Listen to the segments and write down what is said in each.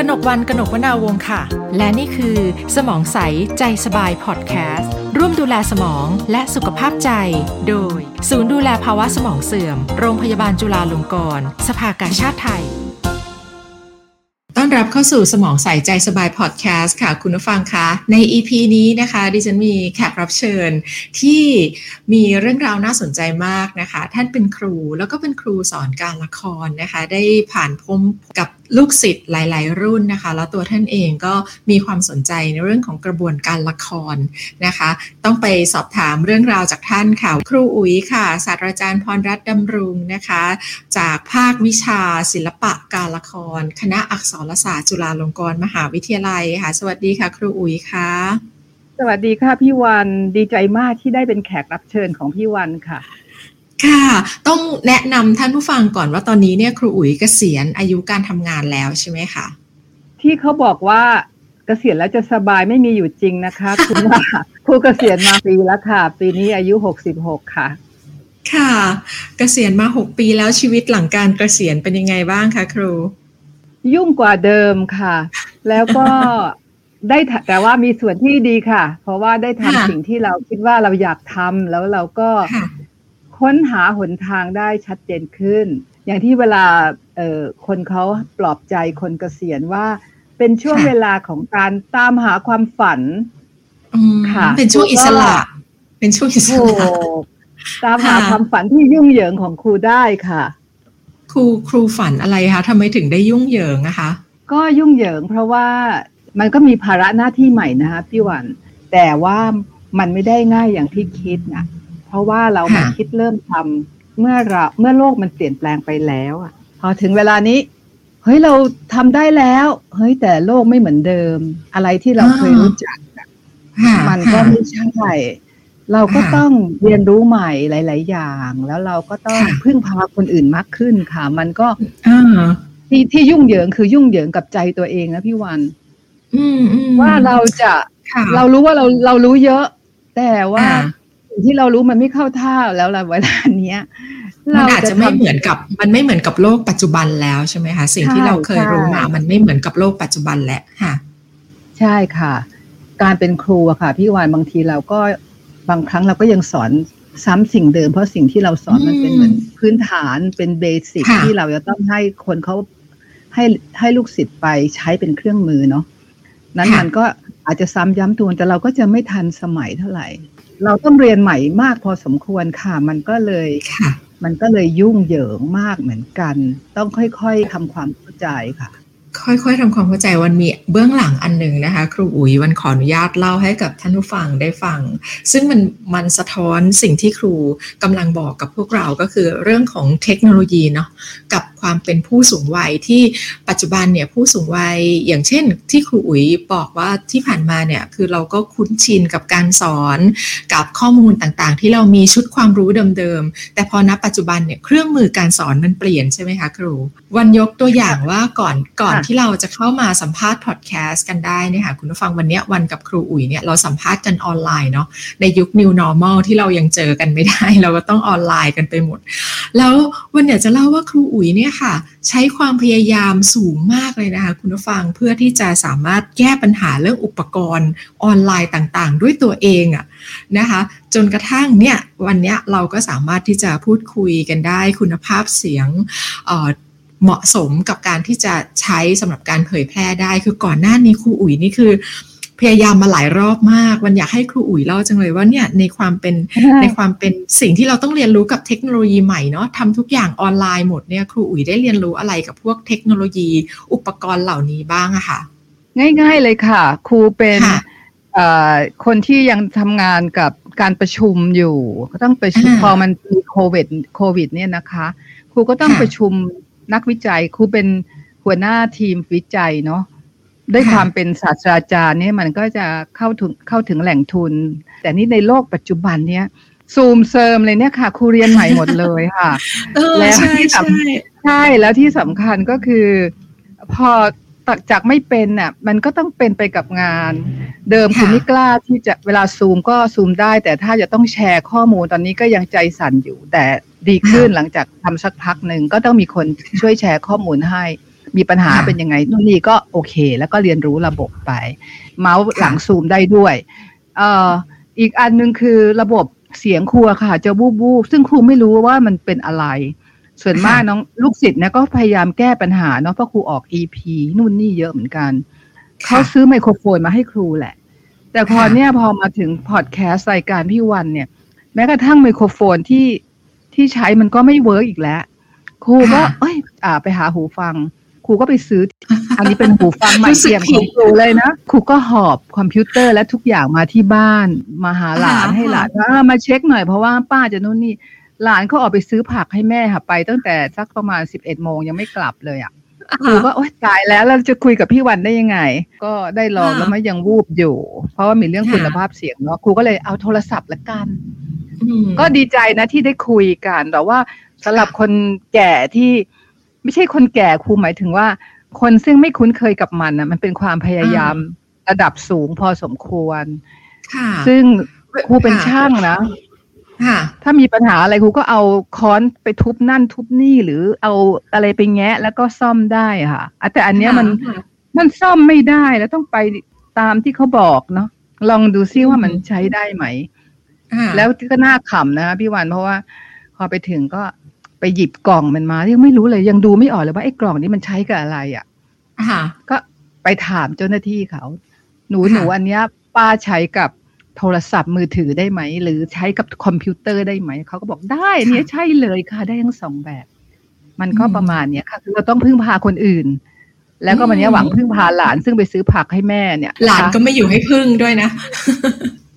กนกวันกนกวนาวงค่ะ และนี่คือ สมองใสใจสบายพอดแคสต์ร่วมดูแลสมองและสุขภาพใจ โดย ศูนย์ดูแลภาวะสมองเสื่อม โรงพยาบาลจุฬาลงกรณ์สภากาชาติไทยต้อนรับเข้าสู่สมองใสใจสบายพอดแคสต์ค่ะ คุณผู้ฟังคะ ใน EP นี้นะคะ ดิฉันมีแขกรับเชิญที่มีเรื่องราวน่าสนใจมากนะคะ ท่านเป็นครูแล้วก็เป็นครูสอนการละครนะคะ ได้ผ่านพบกับ ลูกศิษย์หลาย ๆ รุ่นนะคะ แล้วตัวท่านเองก็มีความสนใจในเรื่องของกระบวนการละครนะคะ ต้องไปสอบถามเรื่องราวจากท่านค่ะ ครูอุ๋ยค่ะ ศาสตราจารย์พรรัตน์ดำรุงนะคะ จากภาควิชาศิลปะการละคร คณะอักษรศาสตร์จุฬาลงกรณ์มหาวิทยาลัยค่ะ สวัสดีค่ะ ครูอุ๋ยค่ะสวัสดีค่ะพี่วันดีใจมากที่ได้เป็นแขกรับเชิญของพี่วันค่ะ ค่ะ ต้องแนะนำท่านผู้ฟังก่อนว่าตอนนี้เนี่ยครูอุ๋ยเกษียณอายุการทำงานแล้วใช่ไหมคะที่เขาบอกว่าเกษียณแล้วจะสบายไม่มีอยู่จริงนะคะคุณว่าครูเกษียณมาปีแล้วค่ะ ปีนี้อายุหกสิบหกค่ะ ค่ะเกษียณมาหกปีแล้วชีวิตหลังการเกษียณเป็นยังไงบ้างคะครู ยุ่งกว่าเดิมค่ะ แล้วก็ได้ทแต่ว่ามีส่วนที่ดีค่ะ เพราะว่าได้ทำค่ะสิ่งที่เราคิดว่าเราอยากทำแล้วเราก็ ค่ะค้นหาหนทางได้ชัดเจนขึ้น อย่างที่เวลาเอ่อคนเขาปลอบใจคนเกษียณว่า เป็นช่วงค่ะเวลาของการตามหาความฝันอืมค่ะ เป็นช่วงอิสระ เป็นช่วงอิสโอ้ระตามหาค่ะความฝันที่ยุ่งเหยิงของครูได้ค่ะ ครูครูฝันอะไรคะทำไมถึงได้ยุ่งเหยิงอะคะ ก็ยุ่งเหยิงเพราะว่ามันก็มีภาระหน้าที่ใหม่นะคะพี่หวัน แต่ว่ามันไม่ได้ง่ายอย่างที่คิดนะ เพราะว่าเรามาคิดเริ่มทำเมื่อเราเมื่อโลกมันเปลี่ยนแปลงไปแล้วอะพอถึงเวลานี้ เฮ้ยเราทำได้แล้ว เฮ้ยแต่โลกไม่เหมือนเดิม อะไรที่เราเคยรู้จักอะค่ะมันก็ค่ะไม่ใช่เราก็ค่ะต้องเรียนรู้ใหม่หลาย ๆ อย่าง แล้วเราก็ต้องค่ะพึ่งพาคนอื่นมากขึ้นค่ะ มันก็อ่าที่ที่ยุ่งเหยิงคือยุ่งเหยิงกับใจตัวเองนะพี่วันอืมอืมว่าเราจะค่ะเรารู้ว่าเราเรารู้เยอะ แต่ว่าอ่าสิ่ง ที่เรารู้มันไม่เข้าท่าแล้วละเวลาเนี้ยมันอาจจะไม่ทำเหมือนกับ มันไม่เหมือนกับโลกปัจจุบันแล้วใช่ไหมคะสิ่งที่ใช่เราเคยรู้มาใช่มันไม่เหมือนกับโลกปัจจุบันแล้วค่ะ ใช่ค่ะ การเป็นครูอะค่ะ พี่วานบางทีเราก็บางครั้งเราก็ยังสอนซ้ำสิ่งเดิม เพราะสิ่งที่เราสอนมันเป็นอืมเหมือนพื้นฐานเป็นเบสิกค่ะที่เราจะต้องให้คนเขาให้ให้ลูกศิษย์ไปใช้เป็นเครื่องมือเนาะนั้นมันก็อาจจะซ้ำย้ำตัวแต่เราก็จะไม่ทันสมัยเท่าไหร่ เราต้องเรียนใหม่มากพอสมควรค่ะ มันก็เลยค่ะมันก็เลยยุ่งเหยิงมากเหมือนกัน ต้องค่อยๆทำความเข้าใจค่ะ ค่อยๆทำความเข้าใจวันมีเบื้องหลังอันหนึ่งนะคะ ครูอุ๋ยวันขออนุญาตเล่าให้กับท่านผู้ฟังได้ฟัง ซึ่งมันมันสะท้อนสิ่งที่ครูกำลังบอกกับพวกเราก็คือเรื่องของเทคโนโลยีเนาะกับความเป็นผู้สูงวัยที่ปัจจุบันเนี่ยผู้สูงวัยอย่างเช่น ที่ครูอุ๋ยบอกว่าที่ผ่านมาเนี่ยคือเราก็คุ้นชินกับการสอนกับข้อมูลต่างๆ ที่เรามีชุดความรู้เดิมๆ แต่พอณปัจจุบันเนี่ยเครื่องมือการสอนมันเปลี่ยนใช่ไหมคะครู วันยกตัวอย่างว่าก่อนก่อนที่เราจะเข้ามาสัมภาษณ์พอดแคสต์กันได้นี่ค่ะคุณผู้ฟังวันเนี้ยวันกับครูอุ๋ยเนี่ยเราสัมภาษณ์กันออนไลน์เนาะในยุค new normal ที่เรายังเจอกันไม่ได้ เราก็ต้องออนไลน์กันไปหมด แล้ววันเนี้ยจะเล่าว่าครูอุ๋ยเนี่ยค่ะ ใช้ความพยายามสูงมากเลยนะคะคุณผู้ฟังเพื่อที่จะสามารถแก้ปัญหาเรื่องอุปกรณ์ออนไลน์ต่างๆ ด้วยตัวเองอะนะคะจนกระทั่งเนี่ยวันนี้เราก็สามารถที่จะพูดคุยกันได้คุณภาพเสียงเเหมาะสมกับการที่จะใช้สำหรับการเผยแพร่ได้ คือก่อนหน้านี้ครูอุ๋ยนี่คือ พยายามมาหลายรอบมาก วันอยากให้ครูอุ๋ยเล่าจังเลยว่าเนี่ยในความเป็นในความเป็นสิ่งที่เราต้องเรียนรู้กับเทคโนโลยีใหม่เนาะทำทุกอย่างออนไลน์หมดเนี่ยครูอุ๋ยได้เรียนรู้อะไรกับพวกเทคโนโลยีอุปกรณ์เหล่านี้บ้างอะค่ะ ง่าย ๆเลยค่ะ ครูเป็นค่ะเอ่อคนที่ยังทำงานกับการประชุมอยู่ ก็ต้องประชุมอ่าพอมันมีโควิดโควิด เนี่ยนะคะ ครูก็ต้องค่ะประชุมนักวิจัย ครูเป็นหัวหน้าทีมวิจัยเนาะ ด้วยค่ะความเป็นศาสตราจารย์เนี่ยมันก็จะเข้าถึงเข้าถึงแหล่งทุน แต่นี่ในโลกปัจจุบันเนี่ยซูมเซิร์มเลยเนี่ยค่ะครูเรียนใหม่หมดเลยค่ะเออแล้วใช่ที่สำใช่ใช่แล้วที่สำคัญก็คือ พอตักจากไม่เป็นน่ะมันก็ต้องเป็นไปกับงาน เดิมคุณไม่กล้าที่จะเวลาซูมก็ซูมได้ แต่ถ้าจะต้องแชร์ข้อมูลตอนนี้ก็ยังใจสั่นอยู่ แต่ดีขึ้นหลังจากทำสักพักหนึ่งก็ต้องมีคนช่วยแชร์ข้อมูลให้ มีปัญหาเป็นยังไงนู่นนี่ก็โอเค แล้วก็เรียนรู้ระบบไป เมาส์หลังซูมได้ด้วยเอ่ออีกอันหนึงคือระบบเสียงครูอะค่ะจะบูบบูบซึ่งครูไม่รู้ว่ามันเป็นอะไร ส่วนมากน้องลูกศิษย์เนี่ยก็พยายามแก้ปัญหาเนาะเพราะครูออก EP นู่นนี่เยอะเหมือนกัน เขาซื้อไมโครโฟนมาให้ครูแหละ แต่พอเนี่ยพอมาถึงพอดแคสต์รายการพี่วันเนี่ย แม้กระทั่งไมโครโฟนที่ที่ใช้มันก็ไม่ work อีกแล้ว ครูก็เอ้ย อ่าไปหาหูฟังค รูก็ไปซื้อ อันนี้เป็นหูฟังใหม่เตรียมของครูเลยนะครูก็หอบคอมพิวเตอร์และทุกอย่างมาที่บ้านมาหาหลานให้หลานว่ามาเช็คหน่อยเพราะว่าป้าจะนู่นนี่หลานเขาออกไปซื้อผักให้แม่ค่ะไป ตั้งแต่สักประมาณสิบเอ็ดโมงยังไม่กลับเลยอะครูก็โอ๊ยตายแล้วเราจะคุยกับพี่วันได้ยังไง ก็ได้ลองแล้วมันยังวูบอยู่ เพราะว่ามีเรื่องคุณภาพเสียงเนาะครูก็เลยเอาโทรศัพท์ละกันก็ดีใจนะที่ได้คุยกันแต่ว่าสำหรับคนแก่ที่ ไม่ใช่คนแก่ครูหมายถึงว่า คนซึ่งไม่คุ้นเคยกับมันนะมันเป็นความพยายามระดับสูงพอสมควรค่ะซึ่งครูเป็นช่างนะค่ะถ้ามีปัญหาอะไรครูก็เอาค้อนไปทุบนั่นทุบนี่หรือเอาอะไรไปแงะแล้วก็ซ่อมได้ค่ะอะแต่อันเนี้ยมันค่ะมันซ่อมไม่ได้แล้วต้องไปตามที่เขาบอกเนาะลองดูซิว่ามันใช้ได้ไหมค่ะแล้วก็น่าขำนะคะพี่วันเพราะว่า พอไปถึงก็ ไปหยิบกล่องมันมายังไม่รู้เลยยังดูไม่ออกเลยว่าไอ้กล่องนี้มันใช้กับอะไรอะค่ะก็ไปถามเจ้าหน้าที่เขา หนูค่ะหนูอันเนี้ย ป้าใช้กับโทรศัพท์มือถือได้ไหม หรือใช้กับคอมพิวเตอร์ได้ไหม เขาก็บอกได้อันเนี้ยใช่เลยค่ะได้ทั้งสองแบบ มันก็ประมาณเนี้ยค่ะคือเราต้องพึ่งพาคนอื่น แล้วก็วันเนี้ยหวังพึ่งพาหลานซึ่งไปซื้อผักให้แม่เนี่ย หลานก็ไม่อยู่ให้พึ่งด้วยนะ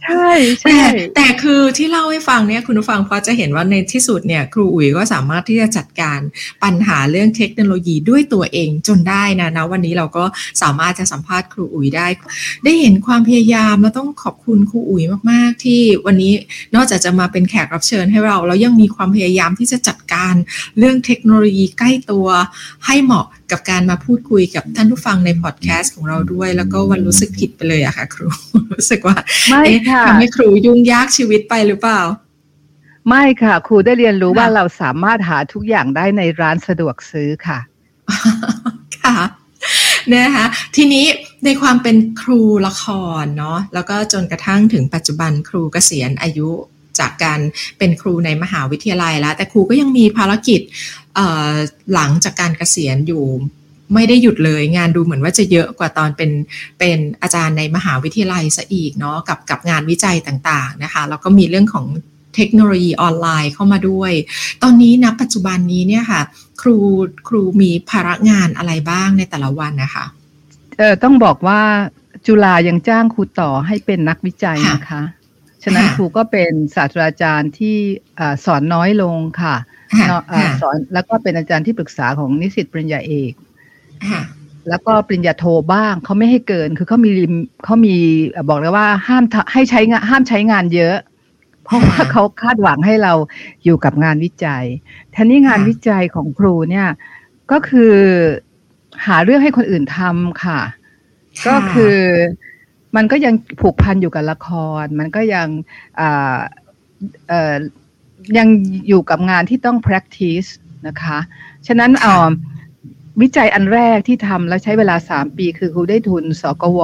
ใช่แต่ใช่แต่คือที่เล่าให้ฟังเนี่ยคุณผู้ฟังพอจะเห็นว่าในที่สุดเนี่ย ครูอุ๋ยก็สามารถที่จะจัดการปัญหาเรื่องเทคโนโลยีด้วยตัวเองจนได้นะนะวันนี้เราก็สามารถจะสัมภาษณ์ครูอุ๋ยได้ ได้เห็นความพยายามแล้วต้องขอบคุณครูอุ๋ยมาก ๆ ที่วันนี้นอกจากจะมาเป็นแขกรับเชิญให้เรา แล้วยังมีความพยายามที่จะจัดการเรื่องเทคโนโลยีใกล้ตัวให้เหมาะ กับการมาพูดคุยกับท่านผู้ฟังในพอดแคสต์ของเราด้วย แล้วก็วันรู้สึกผิดไปเลยอะค่ะ ครูรู้สึกว่าไม่เอ๊ะค่ะทำให้ครูยุ่งยากชีวิตไปหรือเปล่า ไม่ค่ะ ครูได้เรียนรู้ค่ะว่าเราสามารถหาทุกอย่างได้ในร้านสะดวกซื้อค่ะ ค่ะนะคะทีนี้ในความเป็นครูละครเนาะแล้วก็จนกระทั่งถึงปัจจุบันครูเกษียณอายุ จากการเป็นครูในมหาวิทยาลัยแล้ว แต่ครูก็ยังมีภารกิจหลังจากการเกษียณอยู่ไม่ได้หยุดเลยงานดูเหมือนว่าจะเยอะกว่าตอนเป็นเป็นอาจารย์ในมหาวิทยาลัยซะอีกเนาะกับกับงานวิจัยต่างๆนะคะแล้วก็มีเรื่องของเทคโนโลยีออนไลน์เข้ามาด้วย ตอนนี้นะปัจจุบันนี้เนี่ยค่ะ ครูครูมีภาระงานอะไรบ้างในแต่ละวันนะคะเออต้องบอกว่าจุฬายังจ้างครูต่อให้เป็นนักวิจัยะนะคะ ฉะนั้นค่ะครูก็เป็นศาสตราจารย์ที่อ่าสอนน้อยลงค่ะค่ะเนาะอ่าค่ะสอนแล้วก็เป็นอาจารย์ที่ปรึกษาของนิสิตปริญญาเอกค่ะแล้วก็ปริญญาโทบ้างเขาไม่ให้เกิน คือเขามีลิมเขามีเอ่อบอกเลยว่าห้ามทะให้ใช้งานห้ามใช้งานเยอะ เพราะว่าค่ะเขาคาดหวังให้เราอยู่กับงานวิจัยแทนนี้งานค่ะวิจัยของครูเนี่ย ก็คือหาเรื่องให้คนอื่นทำค่ะ ก็คือ มันก็ยังผูกพันอยู่กับละคร มันก็ยังอ่าเอ่อยังอยู่กับงานที่ต้อง practice นะคะ ฉะนั้นค่ะเอ่อวิจัยอันแรกที่ทำแล้วใช้เวลาสามปี คือครูได้ทุนสกว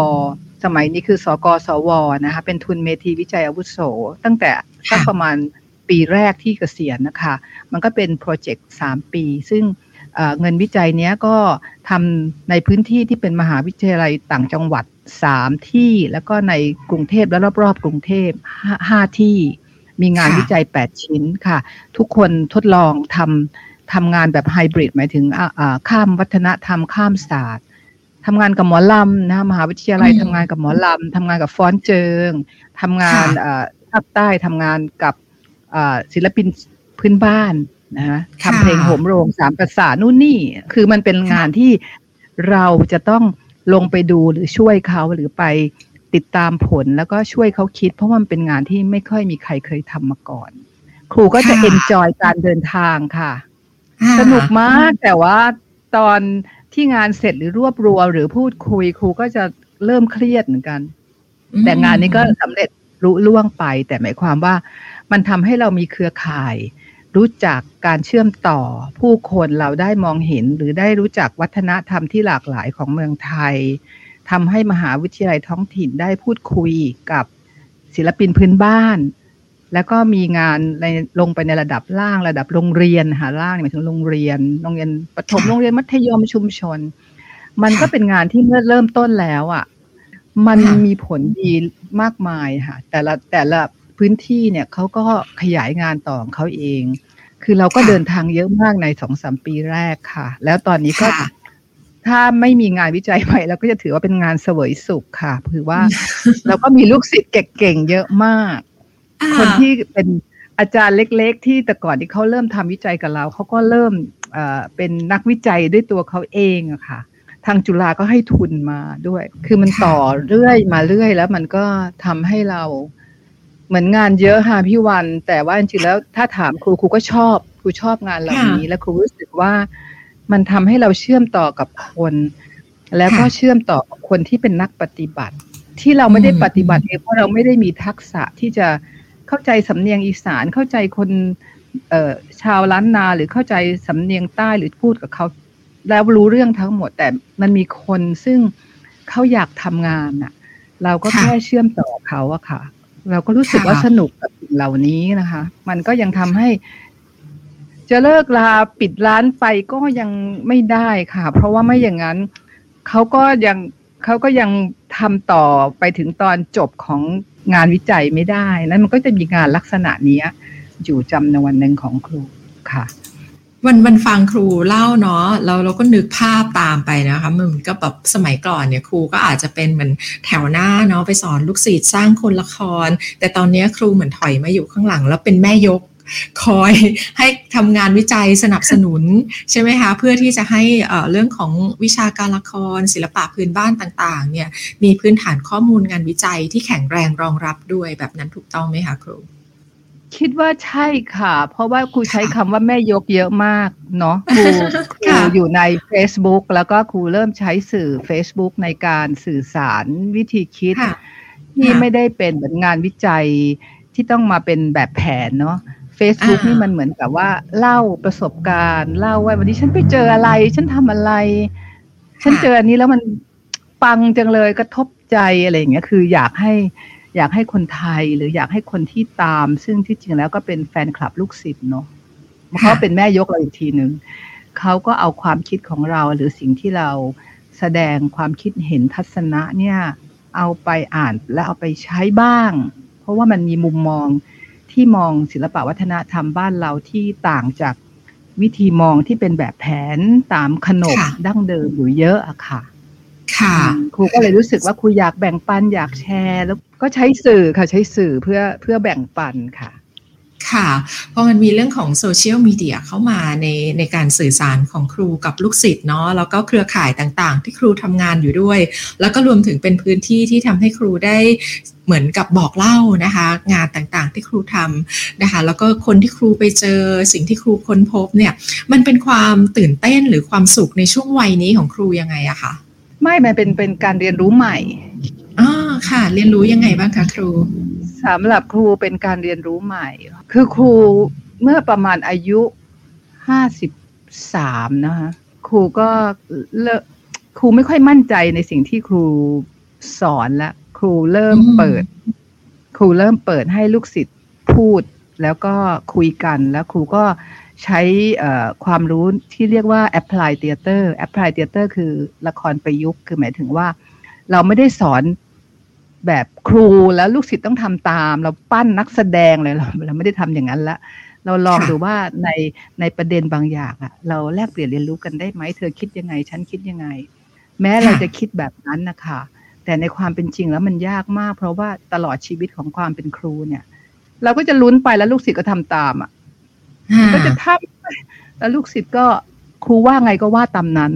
สมัยนี้คือสกสวนะคะเป็นทุนเมธีวิจัยอาวุโส ตั้งแต่สักประมาณปีแรกที่เกษียณนะคะ มันก็เป็นโปรเจกต์สามปี ซึ่งเอ่อเงินวิจัยเนี้ยก็ทำในพื้นที่ที่เป็นมหาวิทยาลัยต่างจังหวัด สามที่แล้วก็ในกรุงเทพและรอบๆ กรุงเทพห้าห้าที่ มีงานค่ะวิจัย 8 ชิ้นค่ะ ทุกคนทดลองทำทำงานแบบไฮบริดหมายถึงอ่าอ่าข้ามวัฒนธรรมข้ามศาสตร์ทำงานกับหมอลำนะมหาวิทยาลัยอืมทำงานกับหมอลำทำงานกับฟ้อนเจิงทำงานค่ะอ่าภาคใต้ทำงานกับอ่าศิลปินพื้นบ้านนะฮะค่ะทำเพลงโหมโรงสามภาษานู่นนี่ คือมันเป็นงานที่เราจะต้อง ลงไปดูหรือช่วยเขาหรือไปติดตามผลแล้วก็ช่วยเขาคิด เพราะว่ามันเป็นงานที่ไม่ค่อยมีใครเคยทำมาก่อน ครูก็จะค่ะเอนจอยการเดินทางค่ะค่ะ สนุกมากแต่ว่าตอนที่งานเสร็จหรือรวบรวมหรือพูดคุยครูก็จะเริ่มเครียดเหมือนกันอืมแต่งานนี้ก็สำเร็จรุล่วงไป แต่หมายความว่ามันทำให้เรามีเครือข่าย รู้จักการเชื่อมต่อผู้คนเราได้มองเห็น หรือได้รู้จักวัฒนธรรมที่หลากหลายของเมืองไทยทำให้มหาวิทยาลัยท้องถิ่นได้พูดคุยกับศิลปินพื้นบ้าน แล้วก็มีงานในลงไปในระดับล่างระดับโรงเรียนหาล่างหมายถึงโรงเรียนโรงเรียนประถมโรงเรียนมัธยมชุมชน มันก็เป็นงานที่เมื่อเริ่มต้นแล้วอะ มันมีผลดีมากมายค่ะแต่ละแต่ละ พื้นที่เนี่ยเขาก็ขยายงานต่อของเขาเอง คือเราก็เดินทางเยอะมากในสองสามปีแรกค่ะ แล้วตอนนี้ก็ถ้าไม่มีงานวิจัยใหม่เราก็จะถือว่าเป็นงานเสวยสุขค่ะคือว่าเราก็มีลูกศิษย์เก่งๆเยอะมาก คนที่เป็นอาจารย์เล็กๆ ที่แต่ก่อนที่เขาเริ่มทำวิจัยกับเราเขาก็เริ่มเป็นนักวิจัยด้วยตัวเขาเองอะค่ะ ทางจุฬาก็ให้ทุนมาด้วย คือมันต่อเรื่อยมาเรื่อยแล้วมันก็ทำให้เรา เหมือนงานเยอะค่ะพี่วัน แต่ว่าจริงๆแล้วถ้าถามครูครูก็ชอบครูชอบงานเหล่านี้ แล้วครูรู้สึกว่ามันทำให้เราเชื่อมต่อกับคน แล้วก็เชื่อมต่อกับคนที่เป็นนักปฏิบัติ ที่เราไม่ได้ปฏิบัติเองเพราะเราไม่ได้มีทักษะที่จะเข้าใจสำเนียงอีสานเข้าใจคนเอ่อชาวล้านนาหรือเข้าใจสำเนียงใต้หรือพูดกับเขา แล้วรู้เรื่องทั้งหมด แต่มันมีคนซึ่งเขาอยากทำงานน่ะ เราก็แค่เชื่อมต่อเขาอะค่ะ เราก็รู้สึกว่าสนุกกับสิ่งเหล่านี้นะคะ มันก็ยังทำให้ จะเลิกลาปิดร้านไปก็ยังไม่ได้ค่ะ เพราะว่าไม่อย่างนั้นเขาก็ยังเขาก็ยังทำต่อไปถึงตอนจบของงานวิจัยไม่ได้ นั้นมันก็จะมีงานลักษณะนี้อยู่จำในวันหนึ่งของครูค่ะ วันวันฟังครูเล่าเนาะเราเราก็นึกภาพตามไปนะคะมันก็แบบสมัยก่อนเนี่ยครูก็อาจจะเป็นเหมือนแถวหน้าเนาะไปสอนลูกศิษย์สร้างคนละคร แต่ตอนนี้ครูเหมือนถอยมาอยู่ข้างหลัง แล้วเป็นแม่ยกคอยให้ทำงานวิจัยสนับสนุนใช่ไหมคะเพื่อที่จะให้เรื่องของวิชาการละคร ศิลปะพื้นบ้านต่างๆเนี่ยมีพื้นฐานข้อมูลงานวิจัยที่แข็งแรงรองรับด้วยแบบนั้นถูกต้องไหมคะครู คิดว่าใช่ค่ะ เพราะว่าครูใช้คำว่าแม่ยกเยอะมากเนาะครูครูอยู่ใน Facebook แล้วก็ครูเริ่มใช้สื่อ Facebook ในการสื่อสารวิธีคิด ที่ไม่ได้เป็นเหมือนงานวิจัยที่ต้องมาเป็นแบบแผนเนาะ Facebook นี่มันเหมือนกับว่าเล่าประสบการณ์ เล่าว่าวันนี้ฉันไปเจออะไร ฉันทำอะไร ฉันเจออันนี้แล้วมันปังจังเลยกระทบใจอะไรอย่างเงี้ยคืออยากให้ อยากให้คนไทยหรืออยากให้คนที่ตาม ซึ่งที่จริงแล้วก็เป็นแฟนคลับลูกศิษย์เนาะเขาเป็นแม่ยกเราอีกทีหนึ่งเขาก็เอาความคิดของเราหรือสิ่งที่เราแสดงความคิดเห็นทัศนะเนี่ยเอาไปอ่านและเอาไปใช้บ้าง เพราะว่ามันมีมุมมองที่มองศิลปวัฒนธรรมบ้านเราที่ต่างจากวิธีมองที่เป็นแบบแผนตามขนบดั้งเดิมอยู่เยอะอะค่ะ ค่ะครูก็เลยรู้สึกว่าครูอยากแบ่งปันอยากแชร์ แล้วก็ใช้สื่อค่ะใช้สื่อเพื่อเพื่อแบ่งปันค่ะค่ะเพราะมันมีเรื่องของโซเชียลมีเดียเข้ามาในในการสื่อสารของครูกับลูกศิษย์เนาะแล้วก็เครือข่ายต่างๆ ที่ครูทำงานอยู่ด้วย แล้วก็รวมถึงเป็นพื้นที่ที่ทำให้ครูได้เหมือนกับบอกเล่านะคะ งานต่างๆที่ครูทำนะคะแล้วก็คนที่ครูไปเจอสิ่งที่ครูค้นพบเนี่ย มันเป็นความตื่นเต้นหรือความสุขในช่วงวัยนี้ของครูยังไงอะคะ ไม่มันเป็นเป็นการเรียนรู้ใหม่อ๋อค่ะ เรียนรู้ยังไงบ้างคะครูสำหรับครูเป็นการเรียนรู้ใหม่ คือครูเมื่อประมาณอายุห้าสิบสามนะคะครูก็เลครูไม่ค่อยมั่นใจในสิ่งที่ครูสอนแล้วครูเริ่มเปิด ครูเริ่มเปิดให้ลูกศิษย์พูดแล้วก็คุยกันแล้วครูก็ ใช้ความรู้ที่เรียกว่า apply theater apply theater คือละครประยุกต์ คือหมายถึงว่า เราไม่ได้สอนแบบครูแล้วลูกศิษย์ต้องทำตาม เราปั้นนักแสดงเลยเราเราไม่ได้ทำอย่างนั้นละเราลองดูว่าในในประเด็นบางอย่างอะเราแลกเปลี่ยนเรียนรู้กันได้ไหมเธอคิดยังไง ฉันคิดยังไง แม้เราจะคิดแบบนั้นนะคะแต่ในความเป็นจริงแล้วมันยากมาก เพราะว่าตลอดชีวิตของความเป็นครูเนี่ย เราก็จะลุ้นไปแล้วลูกศิษย์ก็ทำตามอะ ก็จะทำแล้วลูกศิษย์ก็ครูว่าไงก็ว่าตามนั้น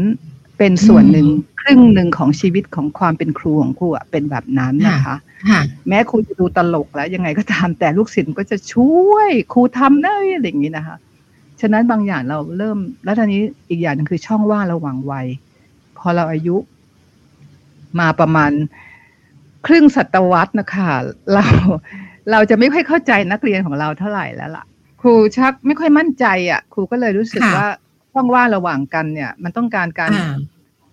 เป็นส่วนหนึ่งครึ่งหนึ่งของชีวิตของความเป็นครูของครูเป็นแบบนั้นนะคะแม้ครูจะดูตลกแล้วยังไงก็ตามแต่ลูกศิษย์ก็จะช่วยครูทำได้อะไรอย่างนี้นะคะฉะนั้นบางอย่างเราเริ่ม แล้วทีนี้อีกอย่างหนึ่งคือช่องว่างระหว่างวัย พอเราอายุ มาประมาณครึ่งศตวรรษนะคะ เราเราจะไม่ค่อยเข้าใจนักเรียนของเราเท่าไหร่แล้วล่ะ ครูชักไม่ค่อยมั่นใจอะ ครูก็เลยรู้สึกว่าช่องว่างระหว่างกันเนี่ย มันต้องการการ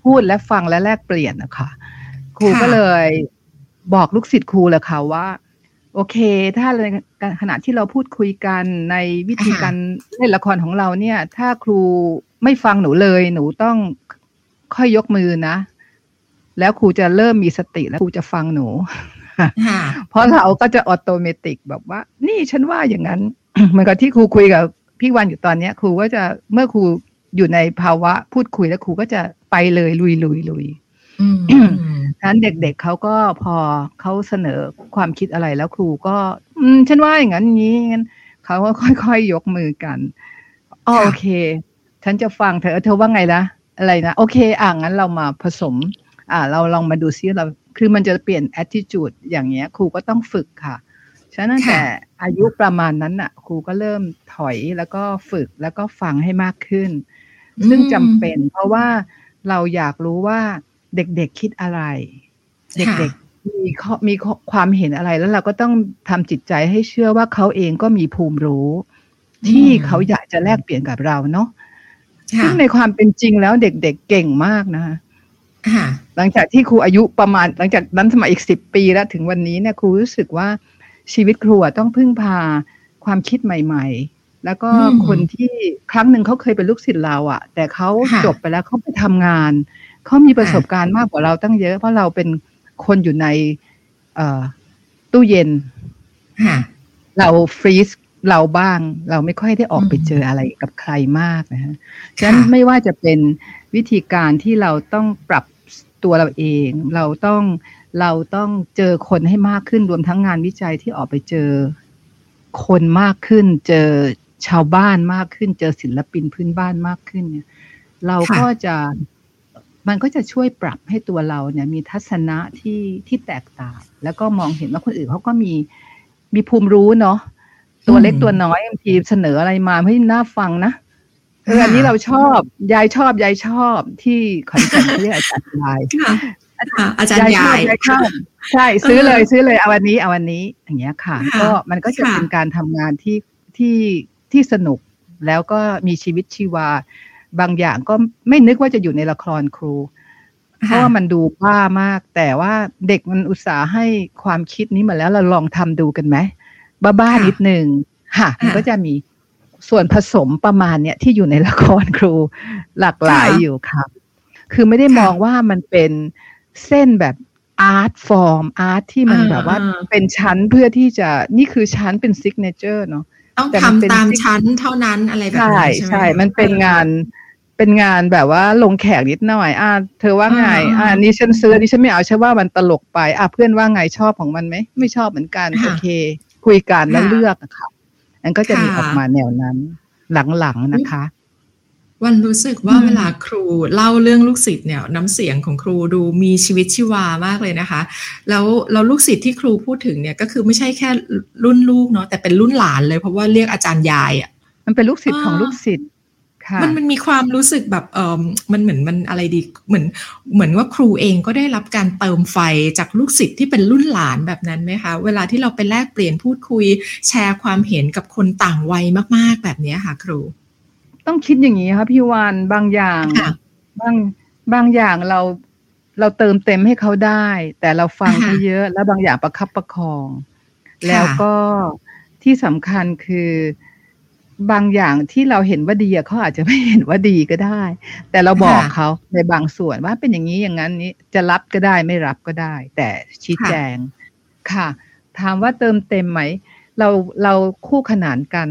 พูดและฟังและแลกเปลี่ยนนะคะครูก็เลยบอกลูกศิษย์ครูเลยค่ะว่า โอเค ถ้าในขณะที่เราพูดคุยกันในวิธีการเล่นละครของเราเนี่ย ถ้าครูไม่ฟังหนูเลยหนูต้องค่อยยกมือนะ แล้วครูจะเริ่มมีสติแล้วครูจะฟังหนูเพราะเราก็จะออโตเมติกแบบว่า นี่ฉันว่าอย่างนั้น เหมือนกับที่ครูคุยกับพี่วันอยู่ตอนเนี้ย ครูก็จะเมื่อครูอยู่ในภาวะพูดคุยแล้วครูก็จะไปเลยลุยลุยลุยฉะนั้นเด็กๆเเขาก็พอเขาเสนอความคิดอะไรแล้วครูก็ อืมฉันว่าอย่างนั้นอย่างนี้งั้นเขาก็ค่อยๆยกมือกันอ๋อโอเค ฉันจะฟังเธอเธอว่าไงนะอะไรนะโอเค อ่างั้นเรามาผสม อ่า เราลองมาดูซิเราคือมันจะเปลี่ยน attitude อย่างเงี้ย ครูก็ต้องฝึกค่ะ ฉะนั้นแต่อายุประมาณนั้นน่ะ ครูก็เริ่มถอยแล้วก็ฝึกแล้วก็ฟังให้มากขึ้น ซึ่งจำเป็น เพราะว่าเราอยากรู้ว่าเด็กๆคิดอะไร เด็กๆมีมีความเห็นอะไรแล้วเราก็ต้องทำจิตใจให้เชื่อว่าเขาเองก็มีภูมิรู้ ที่เขาอยากจะแลกเปลี่ยนกับเราเนาะซึ่งในความเป็นจริงแล้วเด็กๆเเก่งมากนะคะหลังจากที่ครูอายุประมาณหลังจากนั้นสมัยอีกสิบปีแล้วถึงวันนี้เนี่ยครูรู้สึกว่า ชีวิตครูต้องพึ่งพาความคิดใหม่ ๆ แล้วก็คนที่ครั้งหนึ่งเขาเคยเป็นลูกศิษย์เราอะแต่เขาจบไปแล้วเขาไปทำงานเขามีประสบการณ์มากกว่าเราตั้งเยอะ เพราะเราเป็นคนอยู่ในตู้เย็นเราฟรีซเราบ้าง เราไม่ค่อยได้ออกไปเจออะไรกับใครมากนะฮะฉะนั้นไม่ว่าจะเป็นวิธีการที่เราต้องปรับตัวเราเอง เราต้อง เราต้องเจอคนให้มากขึ้นรวมทั้งงานวิจัยที่ออกไปเจอคนมากขึ้น เจอชาวบ้านมากขึ้น เจอศิลปินพื้นบ้านมากขึ้นเนี่ย เราก็จะมันก็จะช่วยปรับให้ตัวเราเนี่ย มีทัศนะที่ที่แตกต่าง แล้วก็มองเห็นว่าคนอื่นเขาก็มีมีภูมิรู้เนาะตัวเล็กตัวน้อยบางทีเสนออะไรมาให้น่าฟังนะเอออันนี้เราชอบ ยายชอบ ยายชอบที่ขอนแก่นเรียกอาจารย์ยาย อาจารย์ยายใช่ซื้อเลยซื้อเลยเอาวันนี้เอาวันนี้อย่างเงี้ยค่ะ ก็มันก็จะเป็นการทำงานที่ที่ที่สนุกแล้วก็มีชีวิตชีวา บางอย่างก็ไม่นึกว่าจะอยู่ในละครครู เพราะว่ามันดูบ้ามาก แต่ว่าเด็กมันอุตส่าห์ให้ความคิดนี้มาแล้วเราลองทำดูกันไหมบ้าบ้านิดหนึ่งค่ะมันก็จะมีส่วนผสมประมาณเนี้ยที่อยู่ในละครครูหลากหลายอยู่ครับคือไม่ได้มองว่ามันเป็น เส้นแบบ art form art ที่มันแบบว่าเป็นชั้นเพื่อที่จะนี่คือชั้นเป็น signature เนาะต้องทำตามชั้นเท่านั้นอะไรแบบนี้ใช่ใช่มันเป็นงานเป็นงานแบบว่าลงแขกนิดหน่อย อ่า เธอว่าไง อ่านี่ฉันซื้อนี่ฉันไม่เอาใช่ว่ามันตลกไป อ่าเพื่อนว่าไงชอบของมันไหม ไม่ชอบเหมือนกัน โอเค คุยกันแล้วเลือกนะคะอันก็จะมีออกมาแนวนั้นหลังๆนะคะ วันรู้สึกว่าเวลาครูเล่าเรื่องลูกศิษย์เนี่ยน้ำเสียงของครูดูมีชีวิตชีวามากเลยนะคะ แล้วเราลูกศิษย์ที่ครูพูดถึงเนี่ยก็คือไม่ใช่แค่รุ่นลูกเนาะแต่เป็นรุ่นหลานเลยเพราะว่าเรียกอาจารย์ยายอะมันเป็นลูกศิษย์ของลูกศิษย์มันมันมีความรู้สึกแบบเออมันเหมือนมันอะไรดีเหมือนเหมือนว่าครูเองก็ได้รับการเติมไฟจากลูกศิษย์ที่เป็นรุ่นหลานแบบนั้นไหมคะ เวลาที่เราไปแลกเปลี่ยนพูดคุยแชร์ความเห็นกับคนต่างวัยมาก ๆ แบบนี้ค่ะ ครู ต้องคิดอย่างนี้ครับพี่วานบางอย่างบางบางอย่างเราเราเติมเต็มให้เขาได้ แต่เราฟังเขาเยอะ แล้วบางอย่างประคับประคอง แล้วก็ที่สำคัญคือบางอย่างที่เราเห็นว่าดีเขาอาจจะไม่เห็นว่าดีก็ได้ แต่เราบอกเขาในบางส่วนว่าเป็นอย่างนี้อย่างนั้นนี้จะรับก็ได้ไม่รับก็ได้ แต่ชี้แจงค่ะ ถามว่าเติมเต็มไหม เราเราคู่ขนานกัน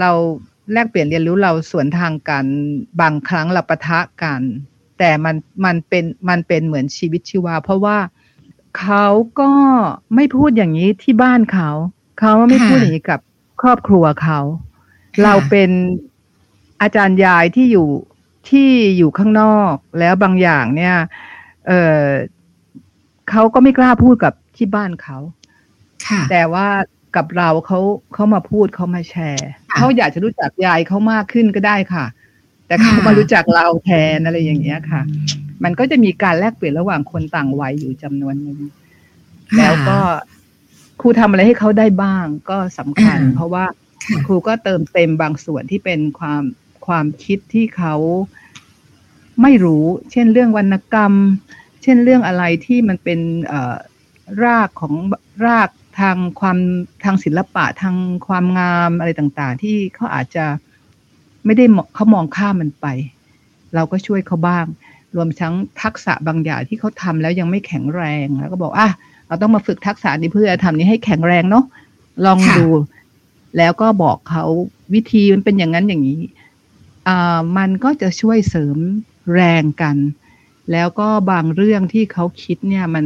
เรา แลกเปลี่ยนเรียนรู้เราสวนทางกันบางครั้งเราปะทะกัน แต่มันมันเป็นมันเป็นเหมือนชีวิตชีวา เพราะว่าเขาก็ไม่พูดอย่างนี้ที่บ้านเขา เขาไม่พูดอย่างนี้กับครอบครัวเขา เราเป็นอาจารย์ยายที่อยู่ที่อยู่ข้างนอก แล้วบางอย่างเนี่ย เออเขาก็ไม่กล้าพูดกับที่บ้านเขาแต่ว่ากับเราเขาเขามาพูดเขามาแชร์ เขาอยากจะรู้จักยายเขามากขึ้นก็ได้ค่ะ แต่เขามารู้จักเราแทนอะไรอย่างเงี้ยค่ะ มันก็จะมีการแลกเปลี่ยนระหว่างคนต่างวัยอยู่จำนวนหนึ่งแล้วก็ครูทำอะไรให้เขาได้บ้างก็สำคัญ เพราะว่าครูก็เติมเต็มบางส่วนที่เป็นความความคิดที่เขาไม่รู้ เช่นเรื่องวรรณกรรม เช่นเรื่องอะไรที่มันเป็นรากของราก ทางความทางศิลปะทางความงามอะไรต่างๆ ที่เขาอาจจะไม่ได้เขามองข้ามมันไป เราก็ช่วยเขาบ้าง รวมทั้งทักษะบางอย่างที่เขาทำแล้วยังไม่แข็งแรงแล้วก็บอกอะเราต้องมาฝึกทักษะนี้เพื่อทำนี้ให้แข็งแรงเนาะลองดู แล้วก็บอกเขาวิธีมันเป็นอย่างนั้นอย่างนี้อ่ามันก็จะช่วยเสริมแรงกัน แล้วก็บางเรื่องที่เขาคิดเนี่ยมัน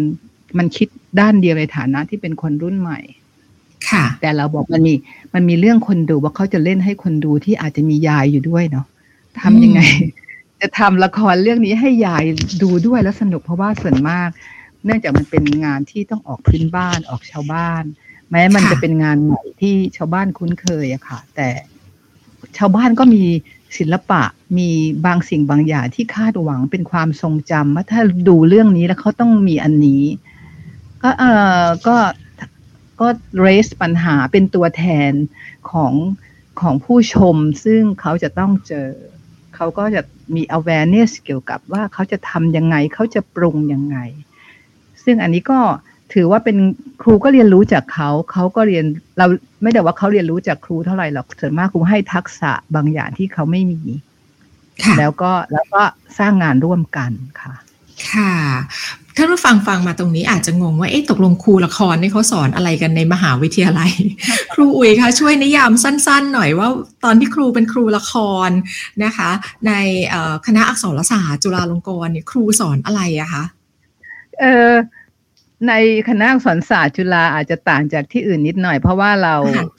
มันคิดด้านเดียวในฐานะที่เป็นคนรุ่นใหม่ ค่ะ แต่เราบอกมันมีมันมีเรื่องคนดูว่าเขาจะเล่นให้คนดูที่อาจจะมียายอยู่ด้วยเนาะทำยังไง จะทำละครเรื่องนี้ให้ยายดูด้วยแล้วสนุกเพราะว่าส่วนมาก เนื่องจากมันเป็นงานที่ต้องออกพื้นบ้านออกชาวบ้าน แม้มันจะเป็นงานใหม่ที่ชาวบ้านคุ้นเคยอะค่ะ แต่ชาวบ้านก็มีศิลปะมีบางสิ่งบางอย่างที่คาดหวังเป็นความทรงจำว่าถ้าดูเรื่องนี้แล้วเขาต้องมีอันนี้ ก็เออก็ก็ raise ปัญหาเป็นตัวแทนของของผู้ชม ซึ่งเขาจะต้องเจอ เขาก็จะมี awareness เกี่ยวกับว่าเขาจะทำยังไง เขาจะปรุงยังไง ซึ่งอันนี้ก็ถือว่าเป็นครูก็เรียนรู้จากเขา เขาก็เรียนเราไม่ได้ว่าเขาเรียนรู้จากครูเท่าไหร่หรอกส่วนมากครูให้ทักษะบางอย่างที่เขาไม่มี แล้วก็แล้วก็สร้างงานร่วมกันค่ะ ค่ะ ท่านผู้ฟังฟังมาตรงนี้อาจจะงงว่าเอ๊ะตกลงครูละครนี่เขาสอนอะไรกันในมหาวิทยาลัย ครูอุ๋ยคะช่วยนิยามสั้น ๆ หน่อยว่าตอนที่ครูเป็นครูละครนะคะ ในคณะอักษรศาสตร์จุฬาลงกรณ์เนี่ยครูสอนอะไรอะคะเออในคณะอักษรศาสตร์จุฬาอาจจะต่างจากที่อื่นนิดหน่อย เพราะว่าเรา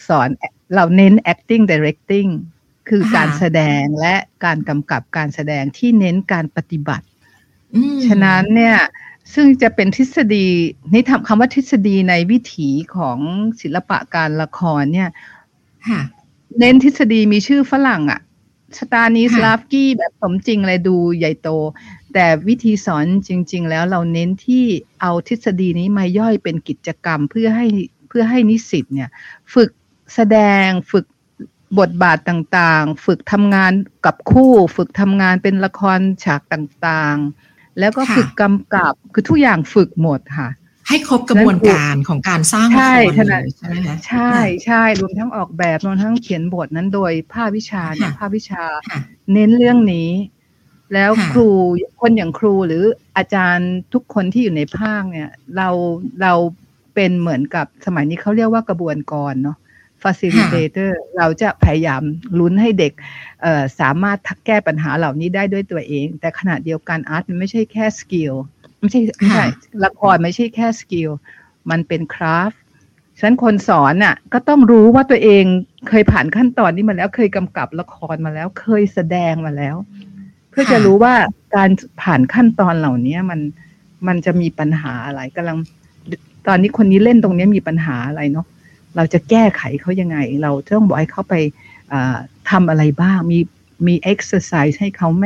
สอนเราเน้น acting directing คือการแสดงและการกำกับการแสดงที่เน้นการปฏิบัติ ฉะนั้นเนี่ย ซึ่งจะเป็นทฤษฎีนี่ทำคำว่าทฤษฎีในวิถีของศิลปะการละครเนี่ยเน้นทฤษฎีมีชื่อฝรั่งอะสตานิสลาฟกี้แบบสมจริงอะไรดูใหญ่โต แต่วิธีสอนจริง ๆ แล้วเราเน้นที่เอาทฤษฎีนี้มาย่อยเป็นกิจกรรมเพื่อให้เพื่อให้นิสิตเนี่ย ฝึกแสดงฝึกบทบาทต่างๆ ฝึกทำงานกับคู่ ฝึกทำงานเป็นละครฉากต่างๆ แล้วก็ฝึกกำกับคือทุกอย่างฝึกหมดค่ะ ให้ครบกระบวนการของการสร้างใช่ใช่ไหมคะใช่ใช่รวมทั้งออกแบบรวมทั้งเขียนบทนั้นโดยภาควิชาเนี่ยภาควิชา เน้นเรื่องนี้ แล้วครูคนอย่างครูหรืออาจารย์ทุกคนที่อยู่ในภาคเนี่ย เราเราเป็นเหมือนกับสมัยนี้เขาเรียกว่ากระบวนกรเนาะ facilitator เราจะพยายามลุ้นให้เด็กสามารถทักแก้ปัญหาเหล่านี้ได้ด้วยตัวเอง แต่ขณะเดียวกัน art มันไม่ใช่แค่ skill ไม่ใช่ไม่ใช่ละครไม่ใช่แค่ skill มันเป็น craft ฉะนั้นคนสอนน่ะ ก็ต้องรู้ว่าตัวเองเคยผ่านขั้นตอนนี้มาแล้วเคยกำกับละครมาแล้ว เคยแสดงมาแล้ว เพื่อจะรู้ว่าการผ่านขั้นตอนเหล่านี้มันมันจะมีปัญหาอะไรกำลัง ตอนนี้คนนี้เล่นตรงนี้มีปัญหาอะไรเนาะ เราจะแก้ไขเขายังไง เราต้องบอกให้เขาไปทำอะไรบ้างมีมีเอ็กซ์ไซส์ให้เขาไหม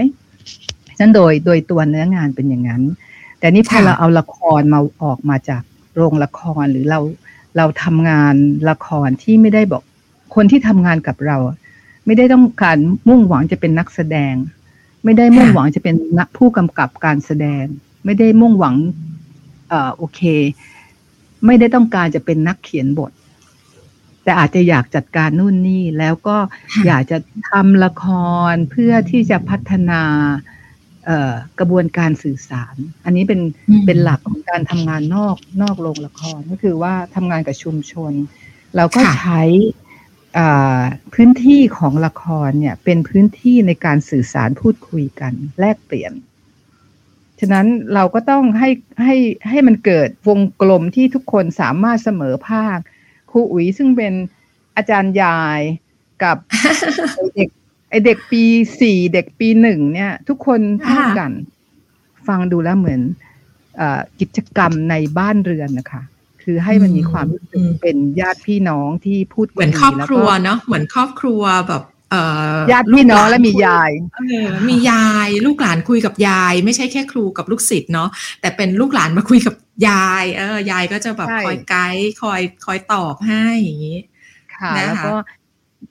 นั้นโดยโดยตัวเนื้องานเป็นอย่างนั้น แต่นี่พอเราเอาละครมาออกมาจากโรงละครหรือเราเราทำงานละครที่ไม่ได้บอกคนที่ทำงานกับเรา ไม่ได้ต้องการมุ่งหวังจะเป็นนักแสดง ไม่ได้มุ่งหวังจะเป็นนักผู้กำกับการแสดง ไม่ได้มุ่งหวังเอ่อโอเค ไม่ได้ต้องการจะเป็นนักเขียนบท แต่อาจจะอยากจัดการนู่นนี่ แล้วก็อยากจะทำละครเพื่อที่จะพัฒนากระบวนการสื่อสาร อันนี้เป็นเป็นหลักของการทำงานนอกนอกโรงละครก็คือว่าทำงานกับชุมชน เราก็ใช้พื้นที่ของละครเนี่ย เป็นพื้นที่ในการสื่อสารพูดคุยกัน แลกเปลี่ยน ฉะนั้นเราก็ต้องให้ให้ให้มันเกิดวงกลมที่ทุกคนสามารถเสมอภาค ครูอุ๋ยซึ่งเป็นอาจารย์ยายกับเด็กไอเด็กปีสี่เด็กปีหนึ่งเนี่ย ทุกคนพูดกัน ฟังดูแล้วเหมือนอกิจกรรมในบ้านเรือนนะคะ คือให้มันมีความรู้สึกเป็นญาติพี่น้องที่พูดเหมือนครอบครัวเนาะเหมือนครอบครัวแบบ ญาติพี่น้องและมียายมียายลูกหลานคุยกับยาย ไม่ใช่แค่ครูกับลูกศิษย์เนาะแต่เป็นลูกหลานมาคุยกับยายเออยายก็จะแบบคอยไกด์คอยคอยตอบให้อย่างนี้ค่ะแล้วก็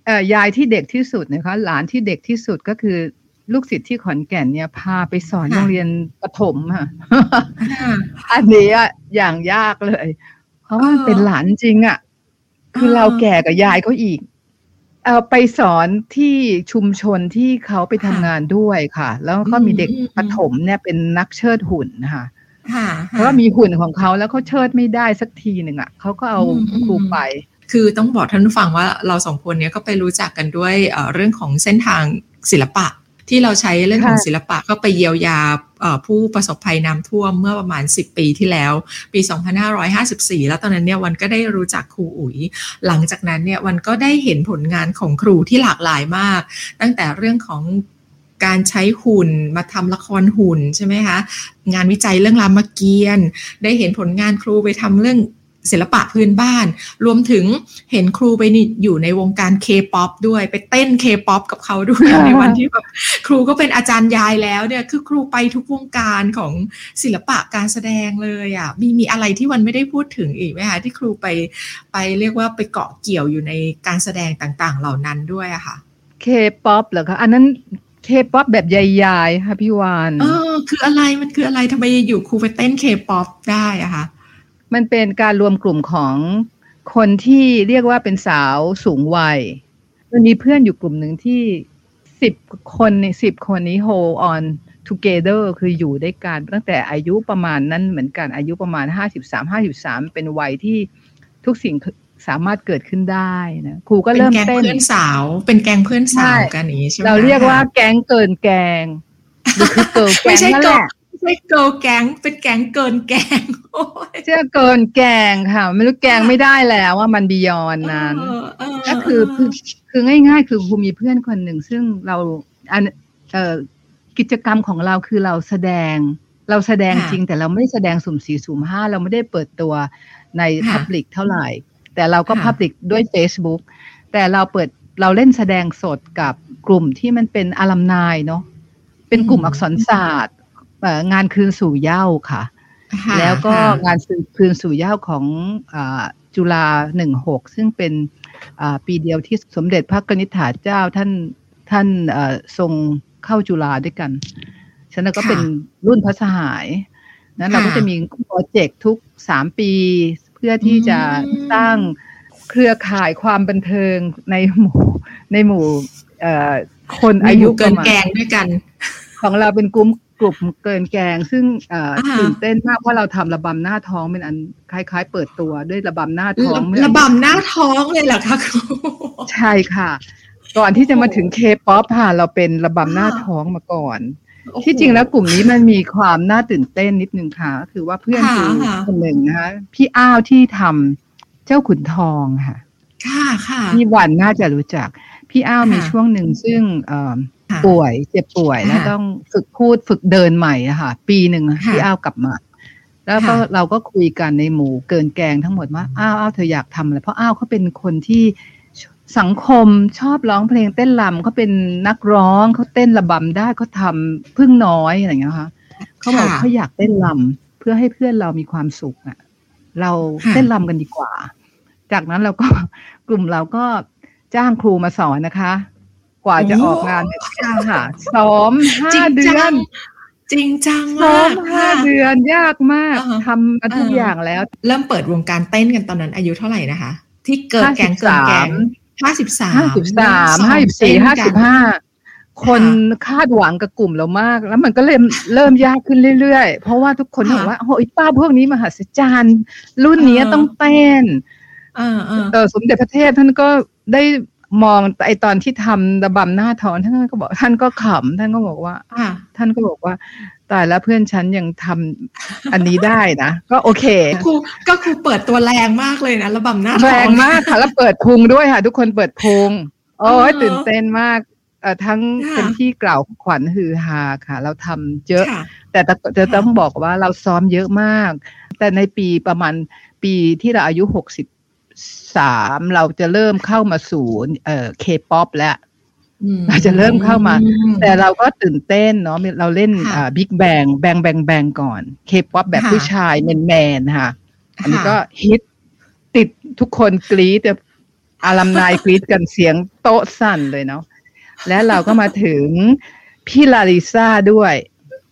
เอ่อยายที่เด็กที่สุดนะคะหลานที่เด็กที่สุดก็คือลูกศิษย์ที่ขอนแก่นเนี่ยพาไปสอนค่ะโรงเรียนประถมค่ะค่ะอันนี้อะอย่างยากเลย เพราะว่าเออเป็นหลานจริงอะคือเออเราแก่กับยายเขาอีก เอาไปสอนที่ชุมชนที่เขาไปทำงานด้วยค่ะ แล้วก็มีเด็กอืมประถมเนี่ยเป็นนักเชิดหุ่นนะคะค่ะเพราะว่ามีหุ่นของเขาแล้วเขาเชิดไม่ได้สักทีหนึ่งอะเขาก็เอาอืมอืมครูไป คือต้องบอกท่านผู้ฟังว่าเราสองคนเนี้ยก็ไปรู้จักกันด้วยเอ่อเรื่องของเส้นทางศิลปะ ที่เราใช้เรื่องของค่ะศิลปะก็ไปเยียวยาเอ่อผู้ประสบภัยน้ำท่วมเมื่อประมาณ 10 ปีที่แล้ว ปี 2554 แล้วตอนนั้นเนี่ยวันก็ได้รู้จักครูอุ๋ย หลังจากนั้นเนี่ยวันก็ได้เห็นผลงานของครูที่หลากหลายมาก ตั้งแต่เรื่องของการใช้หุ่นมาทำละครหุ่นใช่ไหมคะ งานวิจัยเรื่องรามเกียรติ์ได้เห็นผลงานครูไปทำเรื่อง ศิลปะพื้นบ้าน รวมถึงเห็นครูไปนี่อยู่ในวงการเคป๊อปด้วย ไปเต้นเคป๊อปกับเขาด้วยค่ะในวันที่แบบครูก็เป็นอาจารย์ยายแล้วเนี่ยคือครูไปทุกวงการของศิลปะการแสดงเลยอะมีมีอะไรที่วันไม่ได้พูดถึงอีกไหมคะที่ครูไปไปเรียกว่าไปเกาะเกี่ยวอยู่ในการแสดงต่างๆ เหล่านั้นด้วยอะค่ะเคป๊อปเหรอคะอันนั้นเคป๊อปแบบใหญ่ๆค่ะพี่วานเออคืออะไรมันคืออะไรทำไมอยู่ครูไปเต้นเคป๊อปได้อะคะ มันเป็นการรวมกลุ่มของคนที่เรียกว่าเป็นสาวสูงวัย มันมีเพื่อนอยู่กลุ่มหนึ่งที่สิบคนในสิบคนนี้ hold on together คืออยู่ด้วยกันตั้งแต่อายุประมาณนั้นเหมือนกันอายุประมาณห้าสิบสามห้าสิบสามเป็นวัยที่ทุกสิ่งสามารถเกิดขึ้นได้นะครูก็เป็นเริ่มแก๊งเต้นเพื่อนสาว เป็นแก๊งเพื่อนสาวใช่กันอย่างนี้ใช่ไหมเราเรียกว่าแก๊งเกินแกงหรือคือเกิร์ลแก๊ไม่งใช่นั่นเกิแหร์ลละไม่ ใช่เกิร์ลแก๊งเป็นแก๊งเกินแก๊งโอ้ยเชื่อเกินแกงค่ะ ไม่รู้แกงไม่ได้แล้วว่ามันบียอนนั้นเออเออก็คือคือคือง่าย ๆ คือครูมีเพื่อนคนหนึ่ง ซึ่งเราอันเอ่อกิจกรรมของเราคือเราแสดง เราแสดงจริง แต่เราไม่แสดงสุ่มสี่สุ่มห้าเราไม่ได้เปิดตัวใน Public เท่าไหร่ แต่เราก็ Public ด้วย Facebook แต่เราเปิดเราเล่นแสดงสดกับกลุ่มที่มันเป็นอารัมนายเนาะเป็นกลุ่มอักษรศาสตร์เอ่อ งานคืนสู่เหย้าค่ะค่ะ แล้วก็ค่ะงานคืนสู่เหย้าของอาจุฬาหนึ่งหกซึ่งเป็นอ่าปีเดียวที่สมเด็จพระกนิษฐาเจ้าท่านท่านเอ่อทรงเข้าจุฬาด้วยกัน ฉะนั้นก็ค่ะเป็นรุ่นพระสหาย นั้นเราค่ะก็จะมีโปรเจกต์ทุกสามปี เพื่อที่จะอืมสร้างเครือข่ายความบันเทิงในหมู่ในหมู่เอ่อคนอายุเกิประนมาณแกงด้วยกัน ของเราเป็นกลุ่ม กลุ่มเกินแกง ซึ่งเอ่ออ่าตื่นเต้นมากเพราะเราทำระบำหน้าท้องเป็นอันคล้าย ๆ เปิดตัวด้วยระบำหน้าท้องเมื่อระบำหน้าท้องเลยเหรอคะครูใช่ค่ะก่อนที่จะมาถึงเคป๊อปค่ะเราเป็นระบำหน้าอ่าท้องมาก่อนโอ้โหที่จริงแล้วกลุ่มนี้มันมีความน่าตื่นเต้นนิดนึงค่ะก็คือว่าเพื่อนค่ะคือค่ะคนหนึ่งนะคะพี่อ้าวที่ทำเจ้าขุนทองค่ะ ค่ะค่ะพี่วันน่าจะรู้จัก พี่อ้าวค่ะมีช่วงหนึ่งซึ่งเอ่อค่ะ ป่วยเจ็บป่วยค่ะแล้วต้องฝึกพูดฝึกเดินใหม่อะค่ะ ปีหนึ่งค่ะพี่อ้าวกลับมา แล้วก็ค่ะเราก็คุยกันในหมู่เกินแกงทั้งหมดว่าอ้าวอ้าวเธออยากทำอะไรเพราะอ้าวเขาเป็นคนที่สังคมชอบร้องเพลงเต้นรำเขาเป็นนักร้องเขาเต้นระบำได้เขาทำพึ่งน้อยอะไรอย่างเงี้ยค่ะเขาบอกค่ะเขาอยากเต้นรำเพื่อให้เพื่อนเรามีความสุขอะเราค่ะเต้นรำกันดีกว่า จากนั้นเราก็กลุ่มเราก็จ้างครูมาสอนนะคะ กว่าจะออกงานเนี่ยจ้างค่ะซ้อมห้าจริงเดืจัอนงจริงจังซ้อมามกห้าค่ะเดือนยากมากอ่าฮะทำมาทุกอ่าอย่างแล้ว เริ่มเปิดวงการเต้นกันตอนนั้นอายุเท่าไหร่นะคะ ที่เกิดแกงเกินแกงห้าสิบสามห้าสิบสามห้าสิบสี่ห้าสิบห้าคนคาดหวังกับกลุ่มเรามาก แล้วมันก็เริ่มเริ่มยากขึ้นเรื่อยๆ เพราะว่าทุกคนบอกว่าโอ้ยป้าพวกนี้มหัศจรรย์รุ่นนี้ต้องเต้นเออเออเออสมเด็จพระเทพท่านก็ได้ มองไอตอนที่ทำระบำหน้าท้องท่านก็บอกท่านก็ขำท่านก็บอกว่าอะท่านก็บอกว่าตายแล้วเพื่อนฉันยังทำอันนี้ได้นะก็โอเคครูก็ครูเปิดตัวแรงมากเลยนะระบำหน้าท้องแรงมากค่ะแล้วเปิดพุงด้วยค่ะทุกคนเปิดพุงโอ้ยอ๋อตื่นเต้นมากเอ่อทั้งค่ะเป็นที่กล่าวขวัญฮือฮาค่ะ เราทำเยอะค่ะแต่แต่จะต้องบอกว่าเราซ้อมเยอะมาก แต่ในปีประมาณปีที่เราอายุหกสิบ สามเราจะเริ่มเข้ามาสู่เอ่อเคป๊อปแล้วอืมเราจะเริ่มเข้ามาอืแต่เราก็ตื่นเต้นเนาะเราเล่นค่ะอ่าบิ๊กแบงแบงแบงแบงก่อนเคป๊อปแบบค่ะผู้ชายแมนแมนๆค่ะ อันนี้ค่ะก็ฮิตติดทุกคนกรี๊ดแต่อารัมนายกรีดกันเสียงโต๊ะสั่นเลยเนาะและเราก็มาถึงพี่ลาลิซาด้วย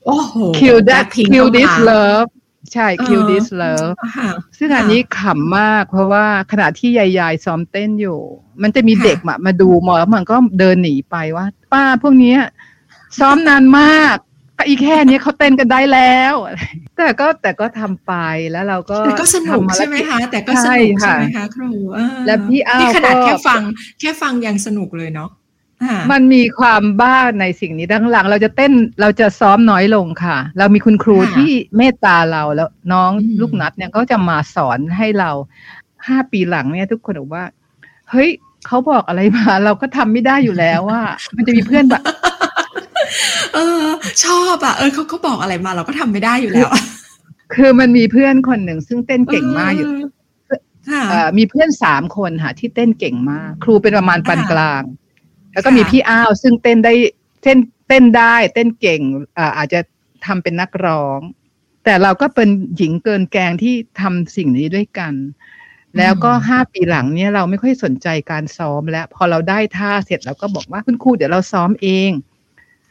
โอ้โห Kill that Blackpink Kill ก็ this มา love ใช่ Kill เออ this love ค่ะซึ่งอันนี้ขำมาก เพราะว่าขณะที่ยายๆซ้อมเต้นอยู่ มันจะมีเด็กมามาดูมอแล้วมันก็เดินหนีไปว่า ป้าพวกเนี้ยซ้อมนานมากก็อีแค่นี้เขาเต้นกันได้แล้ว แต่ก็แต่ก็ทำไปแล้วเราก็แต่ก็สนุกทำภารใช่ไหมจคะ แต่ก็สใช่นุกค่ะใช่ไหมคะครูเออและพี่อ้าวนี่ขนาดก็แค่ฟังแค่ฟังยังสนุกเลยเนาะอ่า มันมีความบ้าในสิ่งนี้ดังหลัง เราจะเต้นเราจะซ้อมน้อยลงค่ะ เรามีคุณครูค่ะที่เมตตาเราแล้วน้องอืมลูกนัดเนี่ยก็จะมาสอนให้เราห้าปีหลังเนี่ยทุกคนบอกว่า เฮ้ยเขาบอกอะไรมา เราก็ทำไม่ได้อยู่แล้วว่า มันจะมีเพื่อนแบบเออ ชอบอะเออเขาเขาบอกอะไรมา เราก็ทำไม่ได้อยู่แล้วคือมันมีเพื่อนคนหนึ่งซึ่งเต้นเก่งมากอยู่เค่ะเอ่อมีเพื่อนสามคนค่ะที่เต้นเก่งมาก ครูเป็นประมาณปานค่ะกลาง แล้วก็ค่ะมีพี่อ้าวซึ่งเต้นได้เต้นเต้นได้เต้นเก่งอ่าอาจจะทำเป็นนักร้อง แต่เราก็เป็นหญิงเกินแกงที่ทำสิ่งนี้ด้วยกัน แล้วก็ห้าปีหลังเนี่ยเราไม่ค่อยสนใจการซ้อมแล้ว พอเราได้ท่าเสร็จเราก็บอกว่าคุณครูเดี๋ยวเราซ้อมเอง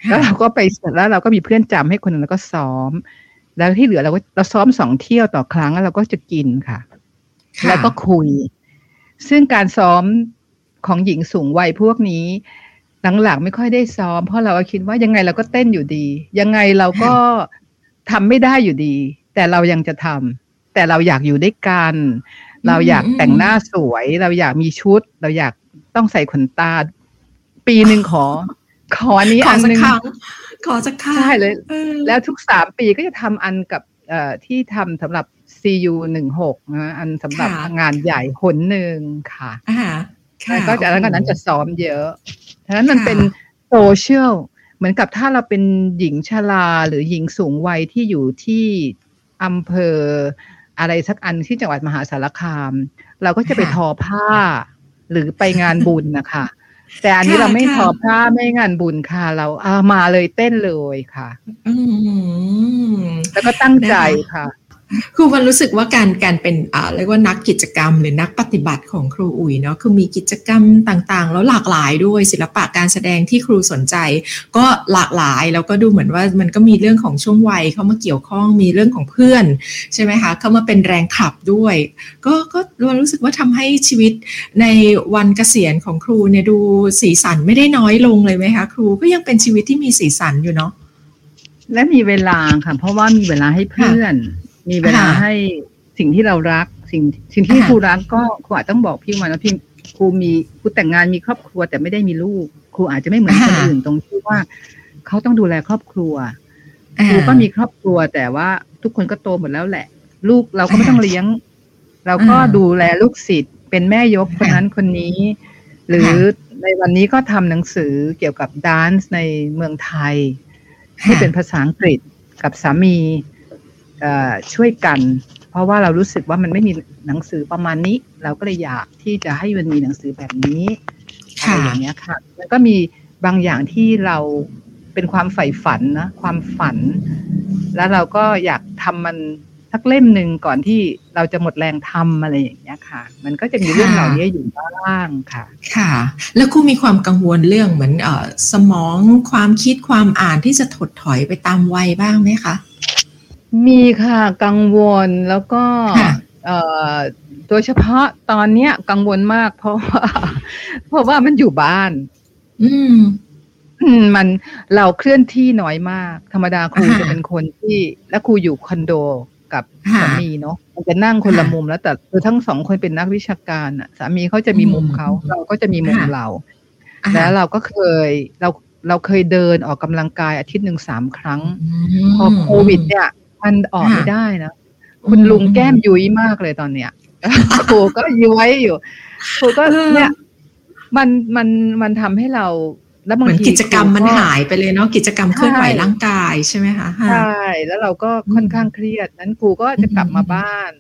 แล้วเราก็ไปเสร็จแล้วเราก็มีเพื่อนจำให้คนหนึงแล้วก็ซ้อม แล้วที่เหลือเราก็เราซ้อมสองเที่ยวต่อครั้งแล้วเราก็จะกินค่ะค่ะแล้วก็คุย ซึ่งการซ้อม ของหญิงสูงวัยพวกนี้หลังๆไม่ค่อยได้ซ้อม เพราะเราก็คิดว่ายังไงเราก็เต้นอยู่ดี ยังไงเราก็ทำไม่ได้อยู่ดี แต่เรายังจะทำแต่เราอยากอยู่ด้วยกัน เราอยากแต่งหน้าสวย เราอยากมีชุด เราอยากต้องใส่ขนตา ปีหนึ่งขอ ขออันนี้ขออันสัหกนึ่งครั้งขอสักครั้งใช่เลยออแล้วทุกสามปีก็จะทำอันกับเอ่อที่ทำสำหรับ CU หนึ่งหกนะอันสำหรับค่ะงานใหญ่หนหนึ่งค่ะอ่าค่ะ แล้วก็จากนั้นก็นั้นจะซ้อมเยอะฉะนั้นมันค่ะเป็นโซเชียลเหมือนกับถ้าเราเป็นหญิงชราหรือหญิงสูงวัยที่อยู่ที่อำเภออะไรสักอันที่จังหวัดมหาสารคาม เราก็จะไปทอผ้า หรือไปงานบุญนะคะ แต่อันนี้เราไม่ทอผ้าไม่งานบุญค่ะ เราเอามาเลยเต้นเลยค่ะอืมแล้วก็ตั้งใจค่ะ ครูวันรู้สึกว่าการการเป็นอ่าเรียกว่านักกิจกรรม หรือนักปฏิบัติของครูอุ๋ยเนาะคือมีกิจกรรมต่างๆ แล้วหลากหลายด้วยศิลปะการแสดงที่ครูสนใจ ก็หลากหลายแล้วก็ดูเหมือนว่ามันก็มีเรื่องของช่วงวัยเข้ามาเกี่ยวข้องมีเรื่องของเพื่อนใช่ไหมคะเข้ามาเป็นแรงขับด้วย ก็ก็วันรู้สึกว่าทำให้ชีวิตในวันเกษียณของครูเนี่ยดูสีสันไม่ได้น้อยลงเลยไหมคะครูก็ยังเป็นชีวิตที่มีสีสันอยู่เนาะและมีเวลาค่ะ เพราะว่ามีเวลาให้เพื่อน มีเวลาค่ะให้สิ่งที่เรารัก สิ่งสิ่งที่ค่ะครูรักก็ครูอาจต้องบอกพี่วันว่าพี่ครูมีครูแต่งงานมีครอบครัวแต่ไม่ได้มีลูก ครูอาจจะไม่เหมือนคนอื่นตรงที่ว่าเขาต้องดูแลครอบครัวครูก็มีครอบครัวแต่ว่าทุกคนก็โตหมดแล้วแหละ ลูกเราก็ไม่ต้องเลี้ยง เราก็อ่าดูแลลูกศิษย์เป็นแม่ยกคนนั้นคนนี้ หรือในวันนี้ก็ทำหนังสือเกี่ยวกับดานซ์ในเมืองไทยให้เป็นภาษาอังกฤษกับสามีเอ่อ ช่วยกัน เพราะว่าเรารู้สึกว่ามันไม่มีหนังสือประมาณนี้ เราก็เลยอยากที่จะให้มันมีหนังสือแบบนี้อะไรค่ะอย่างเงี้ยค่ะมันก็มีบางอย่างที่เราเป็นความใฝ่ฝันนะความฝัน แล้วเราก็อยากทำมันสักเล่มหนึ่งก่อนที่เราจะหมดแรงทำอะไรอย่างเงี้ยค่ะ มันก็จะมีเรื่องเหล่านี้อยู่บ้างค่ะ ค่ะ แล้วครูมีความกังวลเรื่องเหมือนเออสมองความคิดความอ่านที่จะถดถอยไปตามวัยบ้างไหมคะ มีค่ะกังวลแล้วก็ค่ะเอ่อโดยเฉพาะตอนเนี้ยกังวลมาก เพราะว่าเพราะว่ามันอยู่บ้าน อืมอืมมันเราเคลื่อนที่น้อยมาก ธรรมดาครูอ่าจะเป็นคนที่และครูอยู่คอนโดกับค่ะสามีเนาะมันจะนั่งคนละค่ะมุมแล้วแต่คือทั้งสองคนเป็นนักวิชาการอะ สามีเขาจะมีมุมอืมเขาเราก็จะมีมุมค่ะเราอ่าแล้วเราก็เคยเราเราเคยเดินออกกำลังกายอาทิตย์หนึ่งสามครั้งมพอโควิดเนี่ย มันออกค่ะไม่ได้นะคุณลุงแก้มยุ้ยมากเลยตอนเนี้ยครูก็ย้วยอยู่ครูก็เออเนี่ย มันมันมันทำให้เราแล้วเหบางมือนทีกิจกรรมมันคหายไปเลยเนาะกิจกรรมเคลื่อนไหวใช่ร่างกายใช่ไหมคะใช่แล้วเราก็ค่อนข้างเครียดนั้นครูก็จะกลับมาบ้าน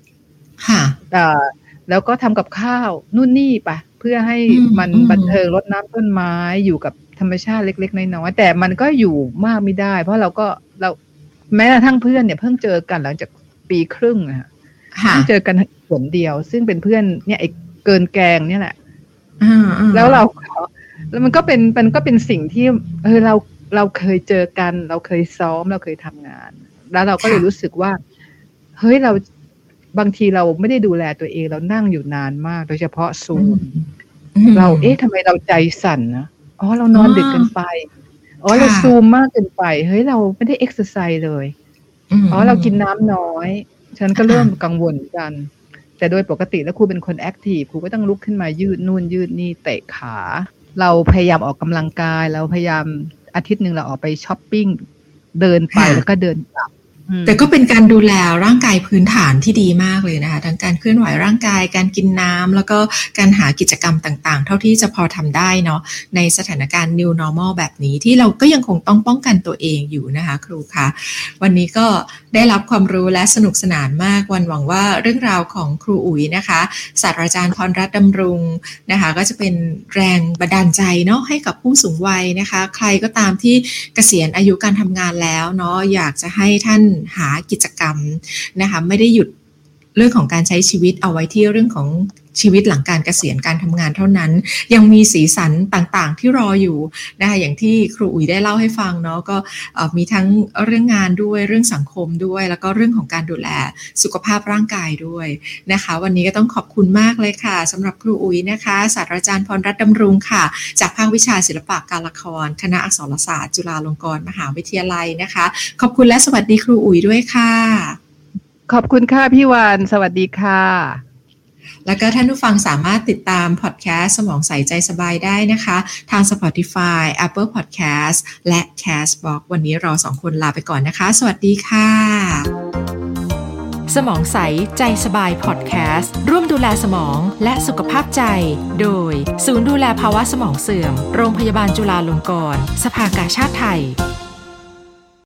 ค่ะเอ่อแล้วก็ทำกับข้าวนู่นนี่ไปเพื่อให้อืมมันอืมบันเทิงรดน้ำต้นไม้อยู่กับธรรมชาติเล็ก ๆ น้อยๆแต่มันก็อยู่มากไม่ได้ เพราะเราก็เรา แม้กระทั่งเพื่อนเนี่ยเพิ่งเจอกันหลังจากปีครึ่งอะค่ะเพิ่งเจอกันหนเดียว ซึ่งเป็นเพื่อนเนี่ยไอ้เกินแกงเนี่ยแหละแล้วเราแล้วมันก็เป็นมันก็เป็นสิ่งที่เออเราเราเคยเจอกัน เราเคยซ้อมเราเคยทำงาน แล้วเราก็เลยรู้สึกว่า เฮ้ยเราบางทีเราไม่ได้ดูแลตัวเองเรานั่งอยู่นานมาก โดยเฉพาะซูมเราเอ๊ะทำไมเราใจสั่นนะอ๋อเรานอนดึกเกินไป อ๋อเราซูมมากเกินไป เฮ้ยเราไม่ได้เอ็กซ์ไซส์เลยอ๋อเรากินน้ำน้อย ฉันก็เริ่มกังวลกัน แต่โดยปกติแล้วครูเป็นคนแอคทีฟครูก็ต้องลุกขึ้นมายืดนู่นยืดนี่เตะขา เราพยายามออกกำลังกาย เราพยายามอาทิตย์หนึ่งเราออกไปช้อปปิ้งเดินไปแล้วก็เดินกลับ แต่ก็เป็นการดูแลร่างกายพื้นฐานที่ดีมากเลยนะคะทั้งการเคลื่อนไหวร่างกาย การกินน้ำแล้วก็การหากิจกรรมต่างๆ เท่าที่จะพอทำได้เนาะในสถานการณ์ new normal แบบนี้ที่เราก็ยังคงต้องป้องกันตัวเองอยู่นะคะครูคะวันนี้ก็ได้รับความรู้และสนุกสนานมากวันหวังว่าเรื่องราวของครูอุ๋ยนะคะศาสตราจารย์พรรัตน์ดำรุงนะคะก็จะเป็นแรงบันดาลใจเนาะให้กับผู้สูงวัยนะคะ ใครก็ตามที่เกษียณอายุการทำงานแล้วเนาะอยากจะให้ท่านหากิจกรรมนะคะไม่ได้หยุดเรื่องของการใช้ชีวิตเอาไว้ที่เรื่องของ ชีวิตหลังการเกษียณการทำงานเท่านั้น ยังมีสีสันต่างๆ ที่รออยู่นะคะอย่างที่ครูอุ๋ยได้เล่าให้ฟังเนาะก็มีทั้งเรื่องงานด้วยเรื่องสังคมด้วย แล้วก็เรื่องของการดูแลสุขภาพร่างกายด้วยนะคะ วันนี้ก็ต้องขอบคุณมากเลยค่ะสำหรับครูอุ๋ยนะคะศาสตราจารย์พรรัตน์ดำรุงค่ะ จากภาควิชาศิลปะการละคร คณะอักษรศาสตร์ จุฬาลงกรณ์มหาวิทยาลัยนะคะ ขอบคุณและสวัสดีครูอุ๋ยด้วยค่ะ ขอบคุณค่ะพี่วานสวัสดีค่ะ แล้วก็ท่านผู้ฟังสามารถติดตามพอดแคสต์สมองใสใจสบายได้นะคะ ทาง Spotify Apple Podcast และ Castbox วันนี้เราสองคนลาไปก่อนนะคะ สวัสดีค่ะ สมองใสใจสบายพอดแคสต์ร่วมดูแลสมองและสุขภาพใจ โดย ศูนย์ดูแลภาวะสมองเสื่อม โรงพยาบาลจุฬาลงกรณ์สภากาชาติไทย